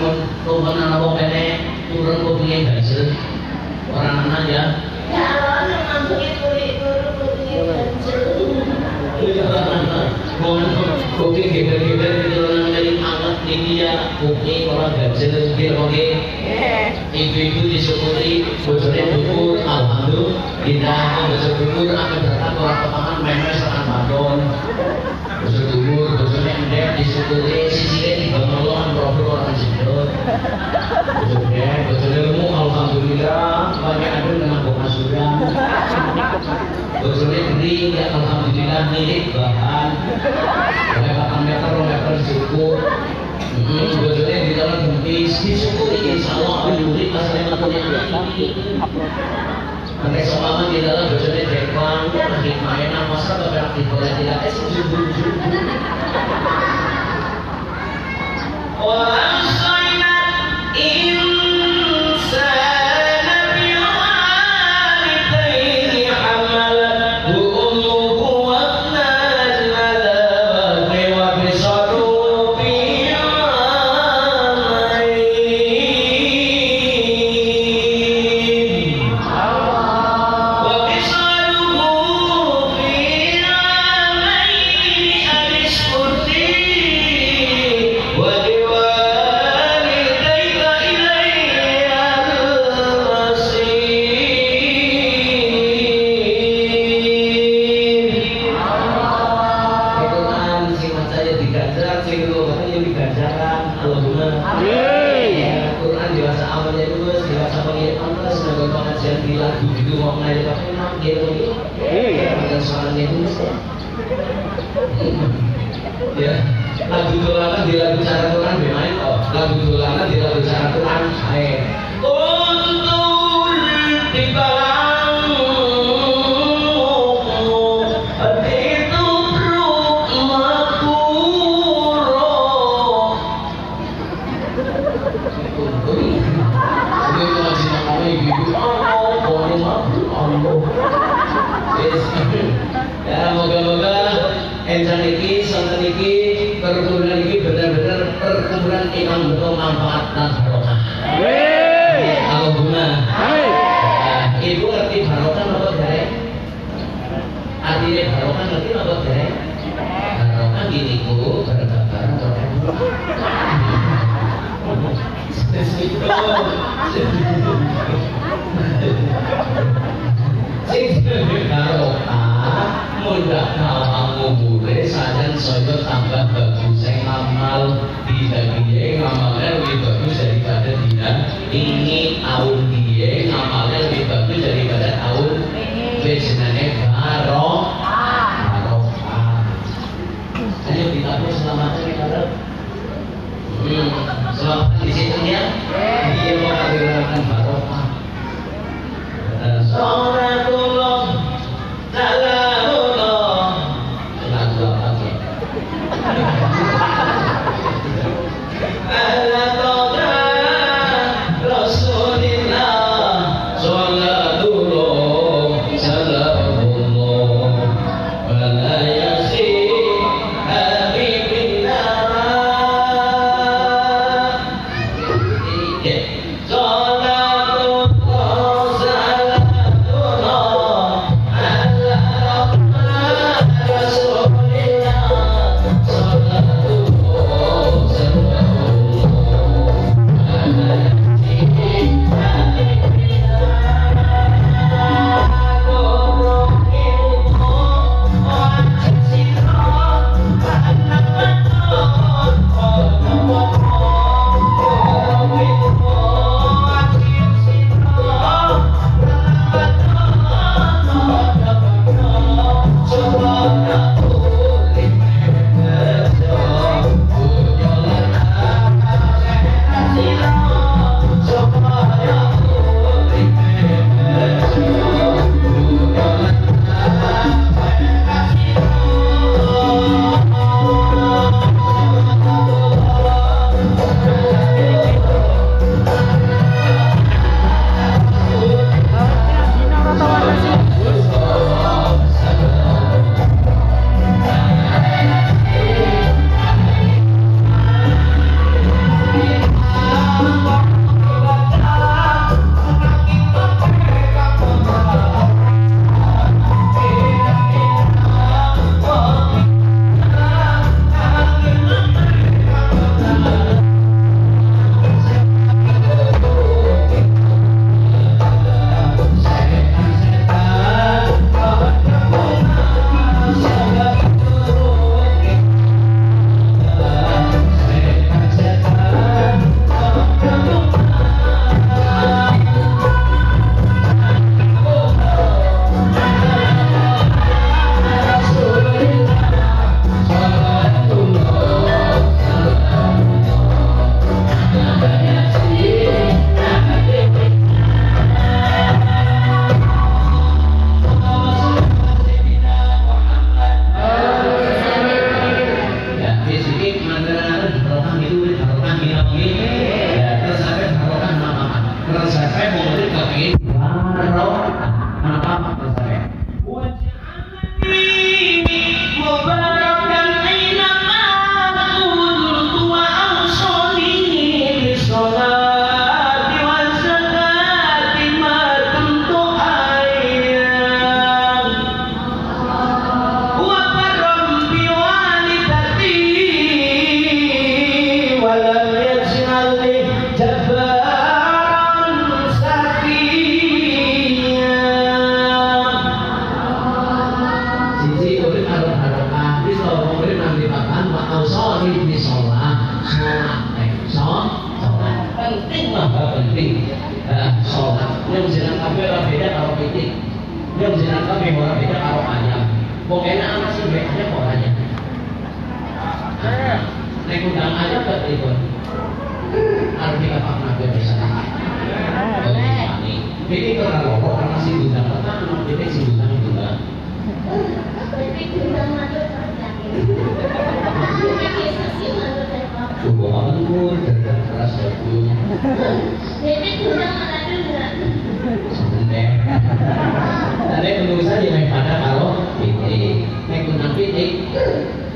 mun tumen ana wong turun kupinge ganjel. Ora ana ya. Ya kulit guru kupingnya ganjel. Kuping geger-geger gitu nang dari anget niki ya kuping ora ganjel nggih oke. Ibu-ibu disyukuri bojone dukur alhamdulillah bojo dukur akan datang ora kepangan memes tekan badon. Bojo dukur endek disyukuri Oke, betul ilmu alhamdulillah banyak ada dengan penghasilan. Betul negeri ya alhamdulillah milik bahan. Oleh bahkan meter meter syukur. Mm-hmm. Betulnya di dalam henti syukur insya Allah menyuri masalah ini Pakai semangat di dalam betulnya deklang, makin main, masa beberapa tipe tidak eh, es jubur jubur. Wah,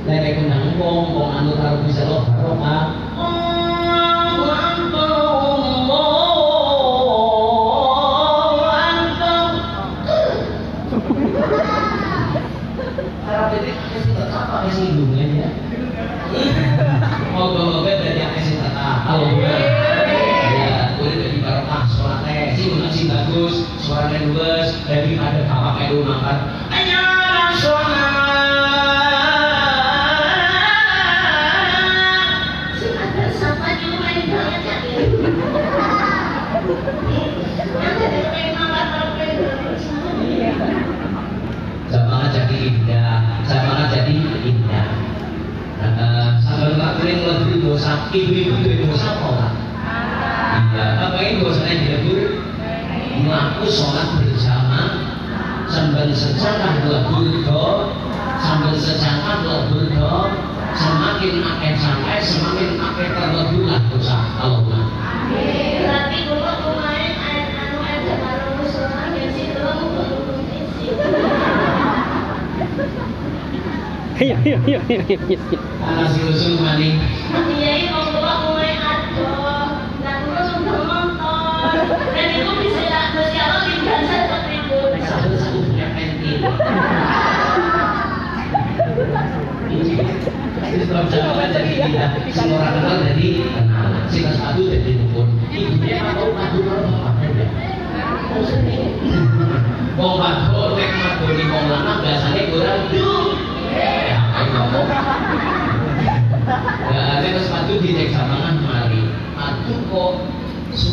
lerek nang Kong, Kong anu karo bisa lo barokah.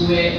उसमें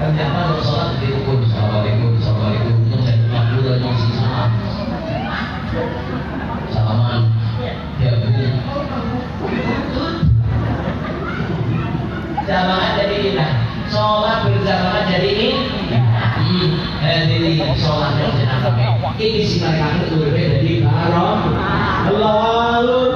Ternyata bersolat di hukum Assalamualaikum. ini si mereka itu berbeda di barong. Ah. Lalu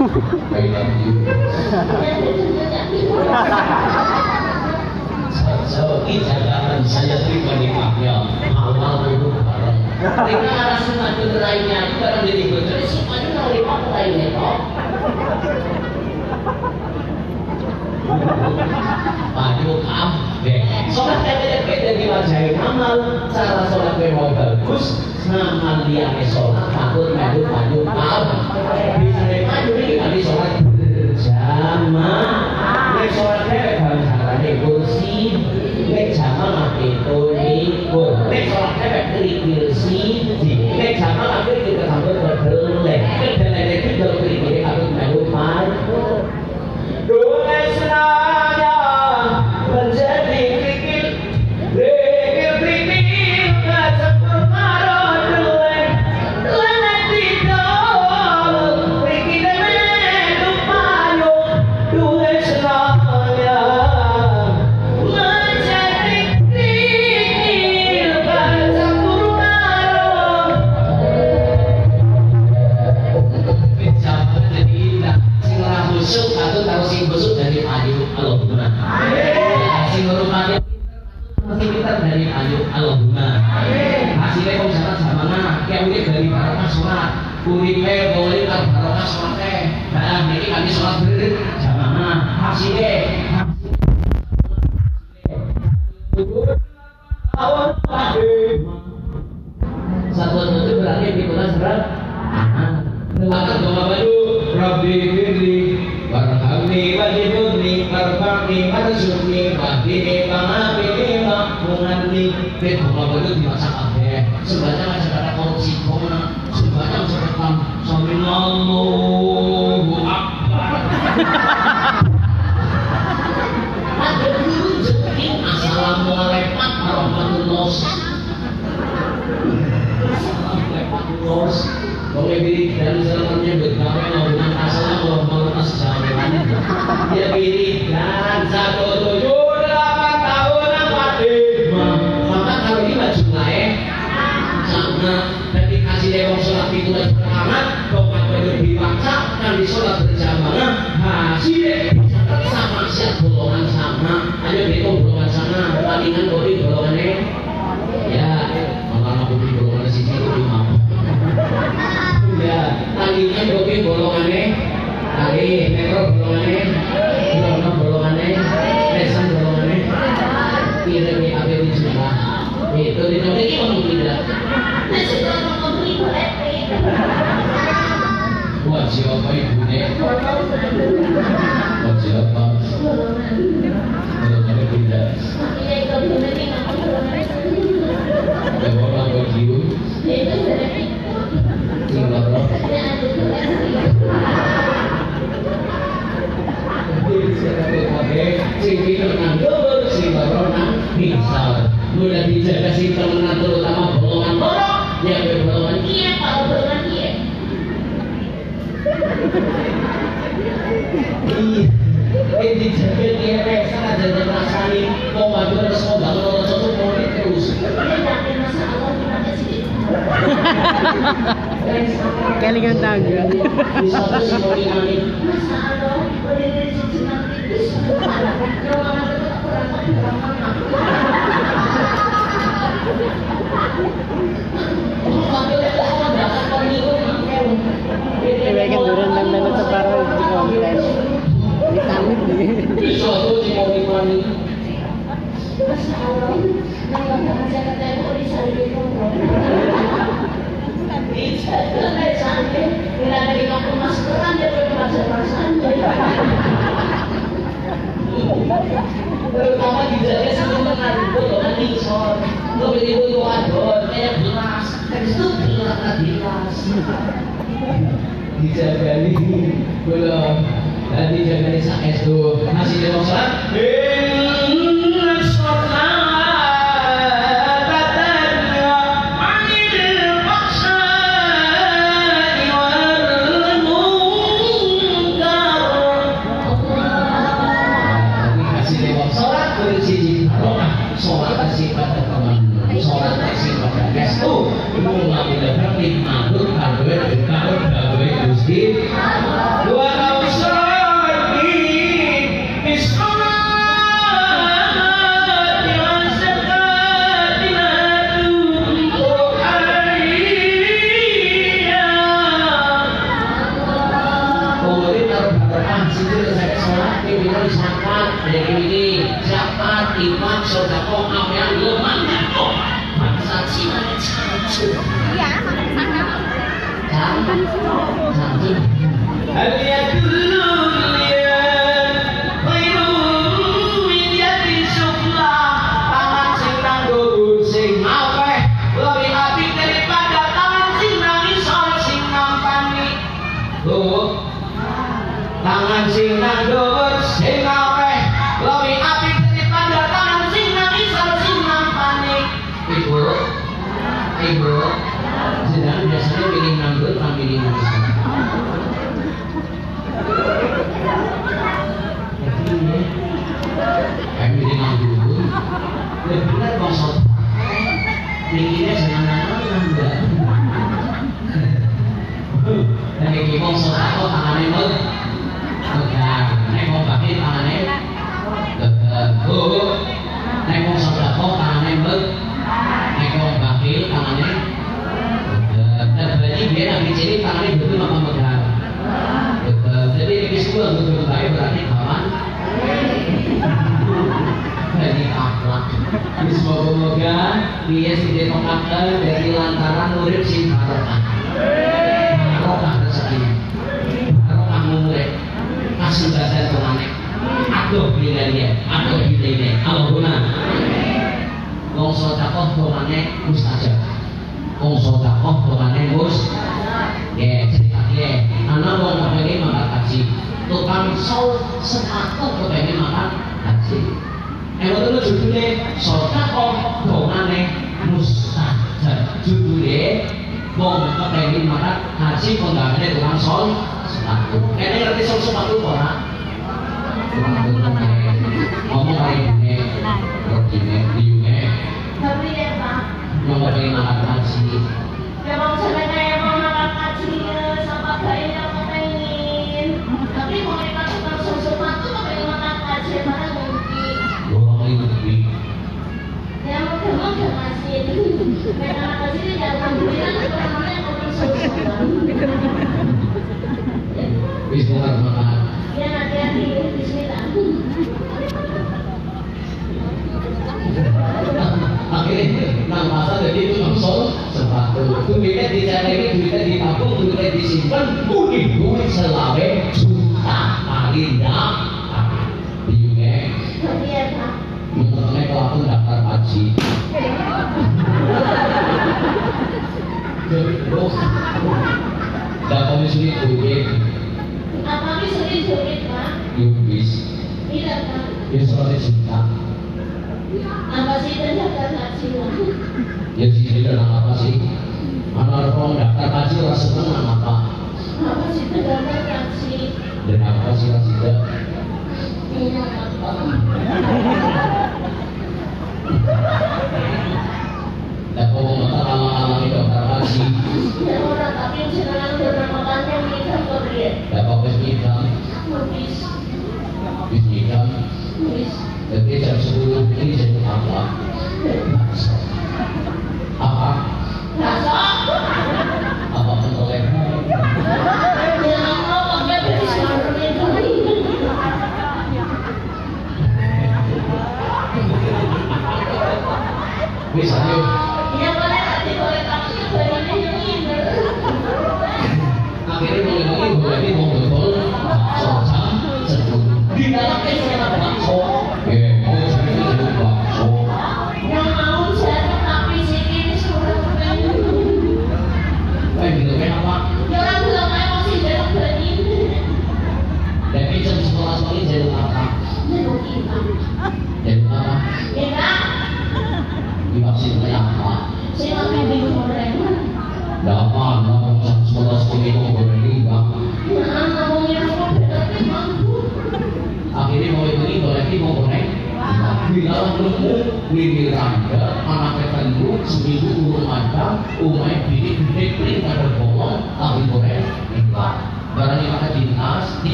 I love you. Arah bareng jadi toh. Padu kabeh. Sholat amal. Cara sholat bagus. Liane sholat takut padu kabeh. Bisa madu ini sholat berjamaah. Sholat kursi. Nek jamaah itu ikut. Sholat siji. Buat siapa ibunya? Iya, ngomong golongan Ada orang nih. tinggal. Ya. Mudah dijaga si temenan Eh aja rasani kok madu harus mau orang cocok terus. Kelingan tangga. Bisa mau boleh dari nanti. Itu kurang Ibaratkan turun dan dan separuh di konten. Di tamit nih. bisa tuh si mau ngomongin Masa Allah, nama kata kata yang boleh saling terutama dijaga sama mengaruh golongan insor lo beli itu adon kayak gelas kan itu gelas dijagani belum, nanti jagani sak tuh Masih demok. sedangkan biasanya pilih nganggur atau pilih nganggur jadi pilih nganggur ya benar kosong, jangan dan ini tangannya ini tangannya? Jadi di sini tangannya betul maka megang. Betul. Jadi ini semua untuk baik berarti kawan. Jadi akhlak. Ini semua semoga dia sudah mengakal dari lantaran urip sing barokah. Barokah rezeki. Barokah umure. Masuk dasar tuanek. Aduh bila dia, aduh bila dia. Allahumma. Wong sodakoh tuanek mustajab. Wong sodakoh tuanek mustajab. pisau senaku kepengen makan haji Ewa dulu judulnya Sotakom dongane mustajab Judulnya Wong kepengen makan haji kondangannya tukang sol senaku ini ngerti sol senaku orang Ngomong kali ini Rotine, liune Tapi ya pak Ngomong pengen makan haji duitnya dicari kita ditabung kita disimpan unik duit selawe.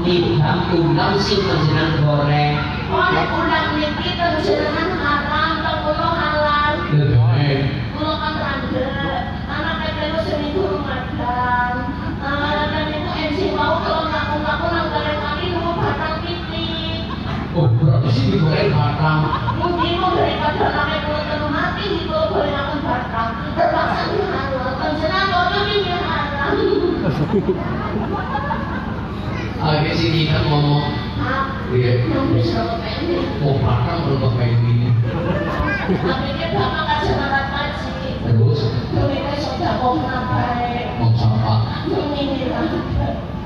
nimbang undang si panjenengan goreng. Oleh undang niki haram ta halal. Kula kan randek. Anak kene seminggu rumadhan. Itu eh, MC mau kalau. Oh, berarti sih digoreng batang. Mungkin mau goreng batang sampai kula telu mati di kula goreng batang. Terpaksa halal. Panjenengan kok ini haram. Akhirnya si Nina ngomong, Iya. Oh, mau makan belum pakai ini. Akhirnya bapak kasih makan. Terus? Terus sudah mau ngapain? Mau apa? Ini lah.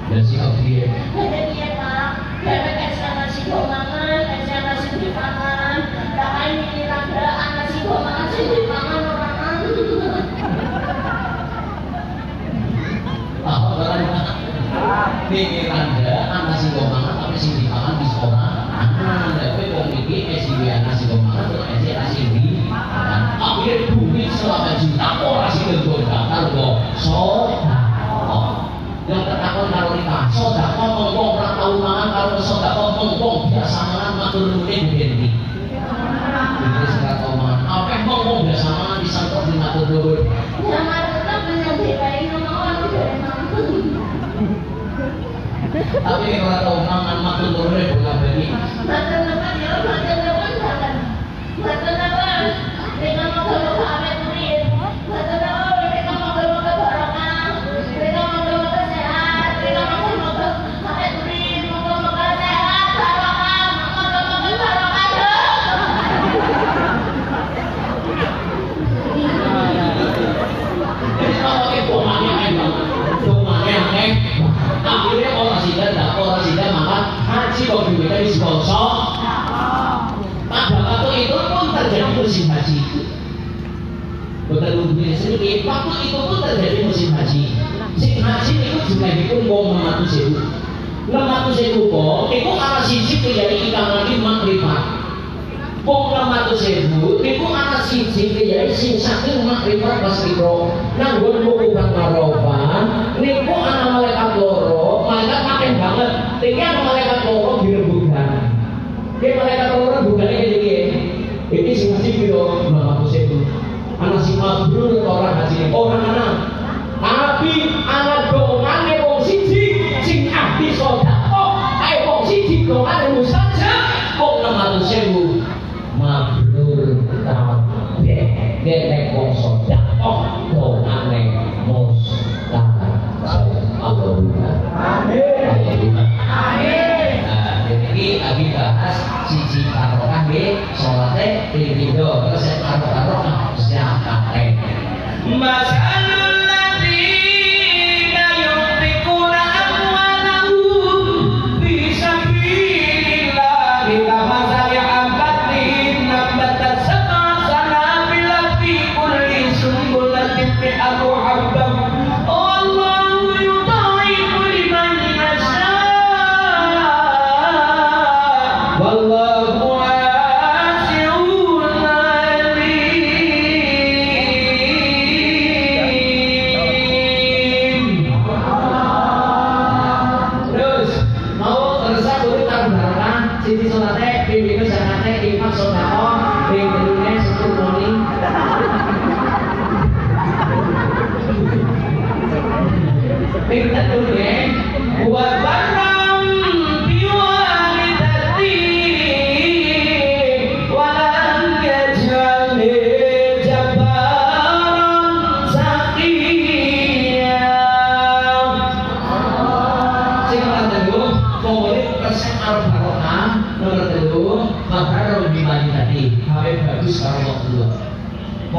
Dan si Abdi ya? Dia pak. Karena kasih nasi gomangan, kasih nasi dipangan, tak Bahkan ini nabrak nasi gomangan sih di pangan orang. Ah, orang. Nih, Tapi kalau tahu makan makan boleh boleh ini.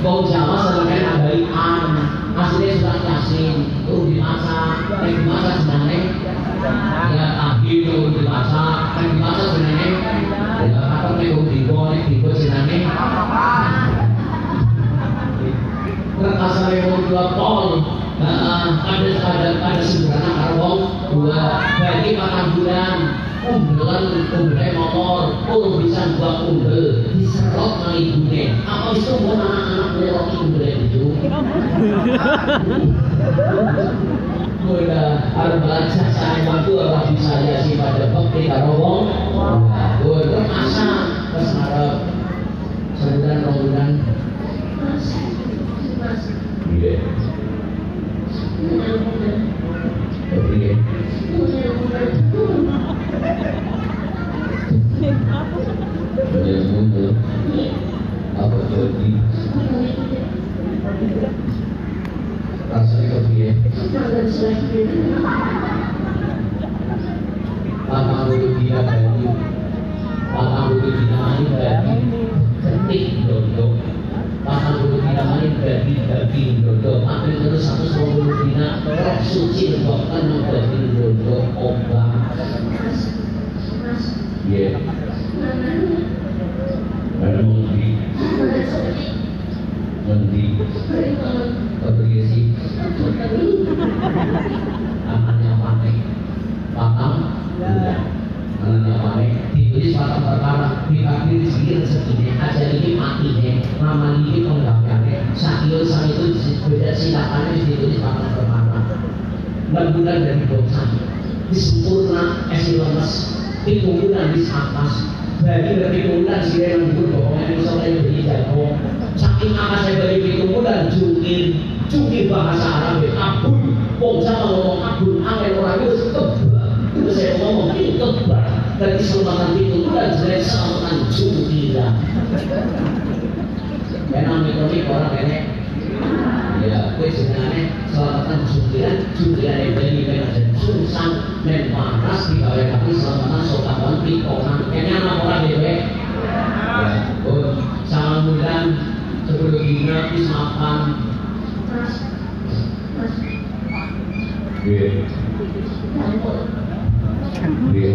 Bau Jawa sebenarnya nambari an, aslinya surat yasin, itu dimasak, yang dimasak sebenarnya ya tahdi itu dimasak, yang dimasak sebenarnya ya apa yang dibo, yang dibo sebenarnya Terkasa yang dua pol, Nah, ada ada ada sebenarnya karbong dua bagi makan bulan. Umbelan umbel motor. Urung bisa buat umbel diserot nang ibune apa itu mau anak-anak melok itu? Mudah harus belajar saya bantu Allah bisa ya si pada karo wong. Tuh terus ngarep sebulan rong bulan. Iya. Oke. Bener-bener. Apa jadi? Rasanya kepiye? Patang bulan dari bosan disempurna esi lemes tiga bulan di atas. Bagi bulan sih yang dulu pokoknya itu sampai yang beli jatuh. Saking apa saya beli itu bulan jungkir jungkir bahasa Arab ya kabul. Wong sama ngomong kabul angin orang itu kebal Terus saya ngomong itu kebal dan keselamatan itu bulan jelek selamatan jungkir Memang metode orang ini Ya, kue sebenarnya selamatan jungkiran Jungkiran yang memang dan susah Dan panas di bawah kaki selamatan sotakan di orang Kayaknya anak orang ya, ya Oh, sama bulan sebelum ini habis makan Iya. Iya.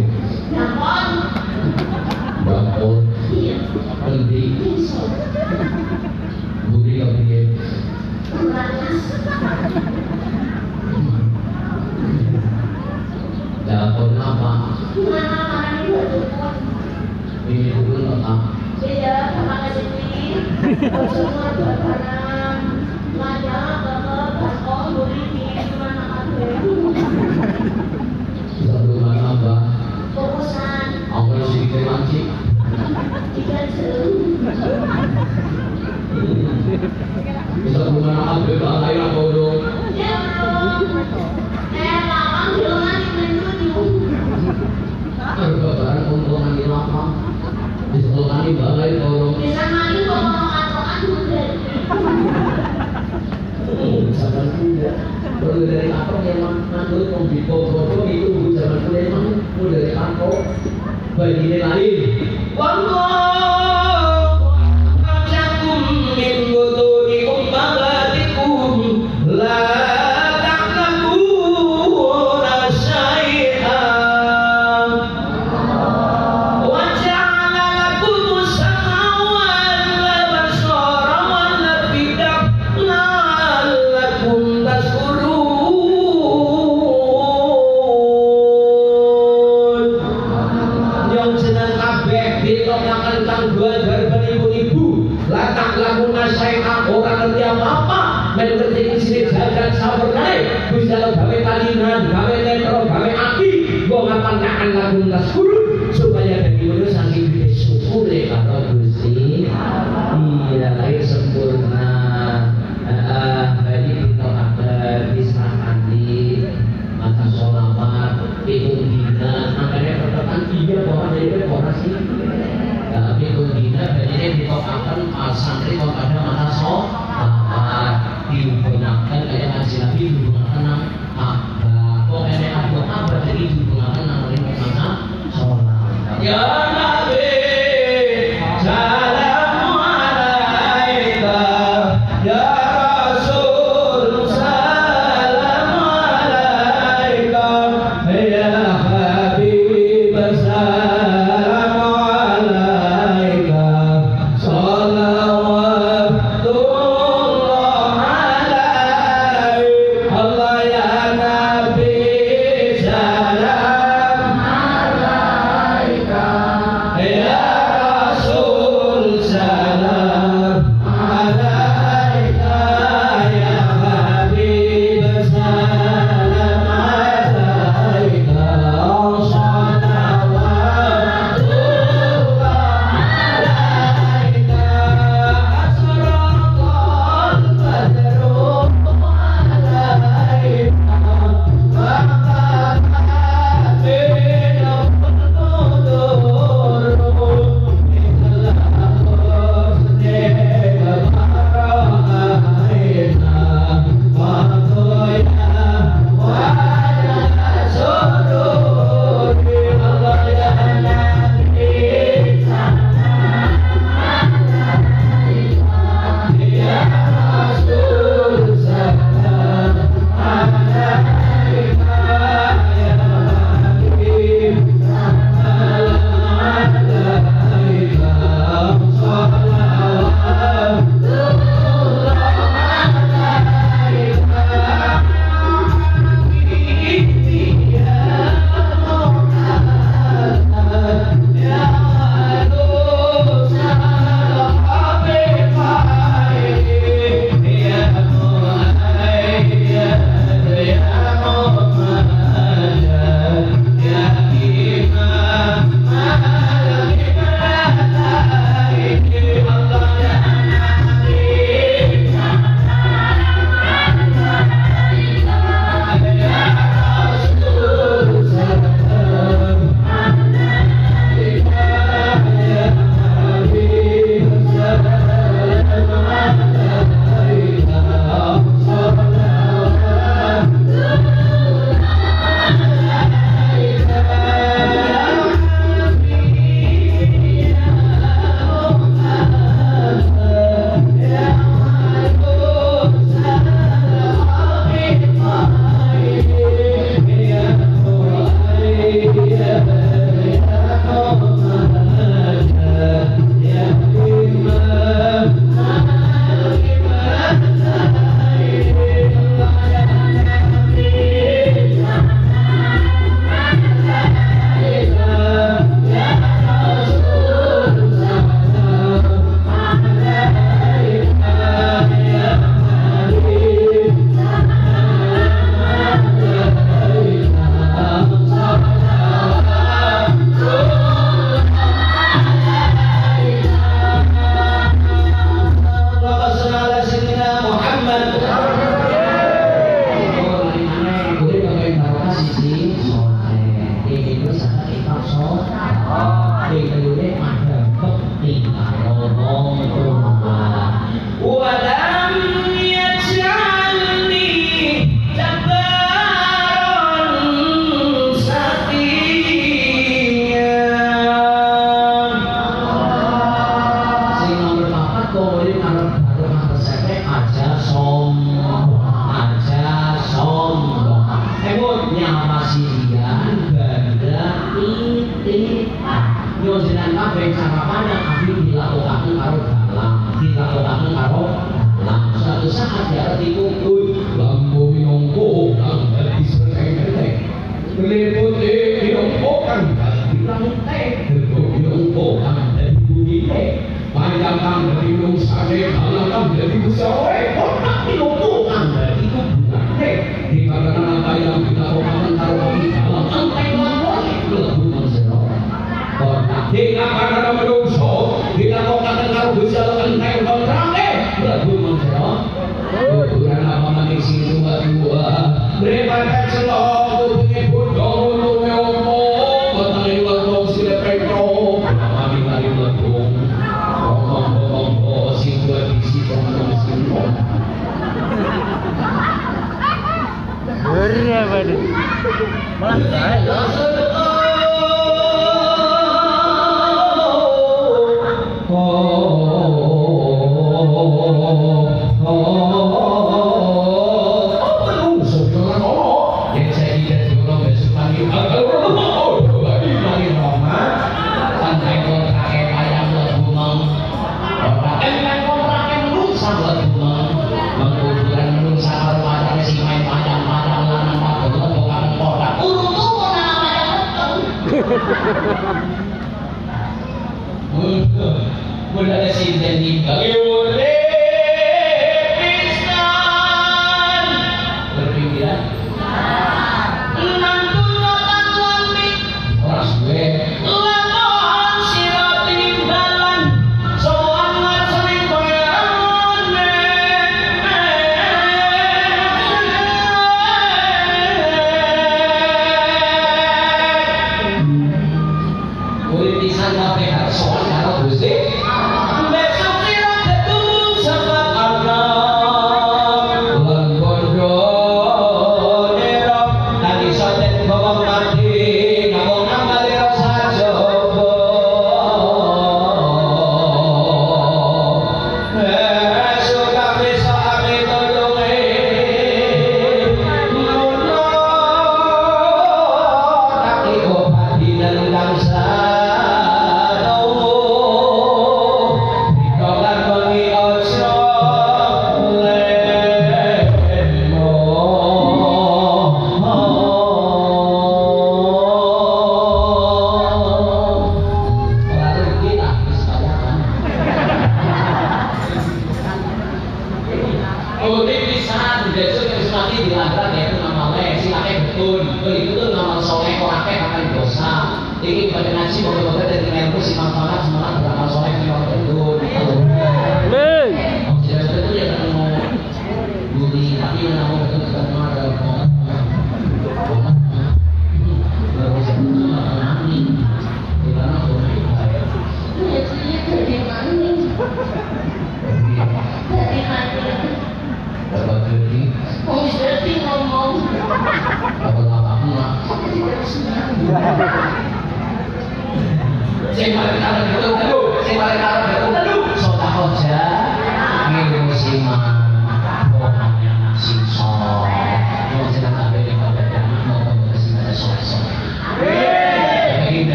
Beri apa nih?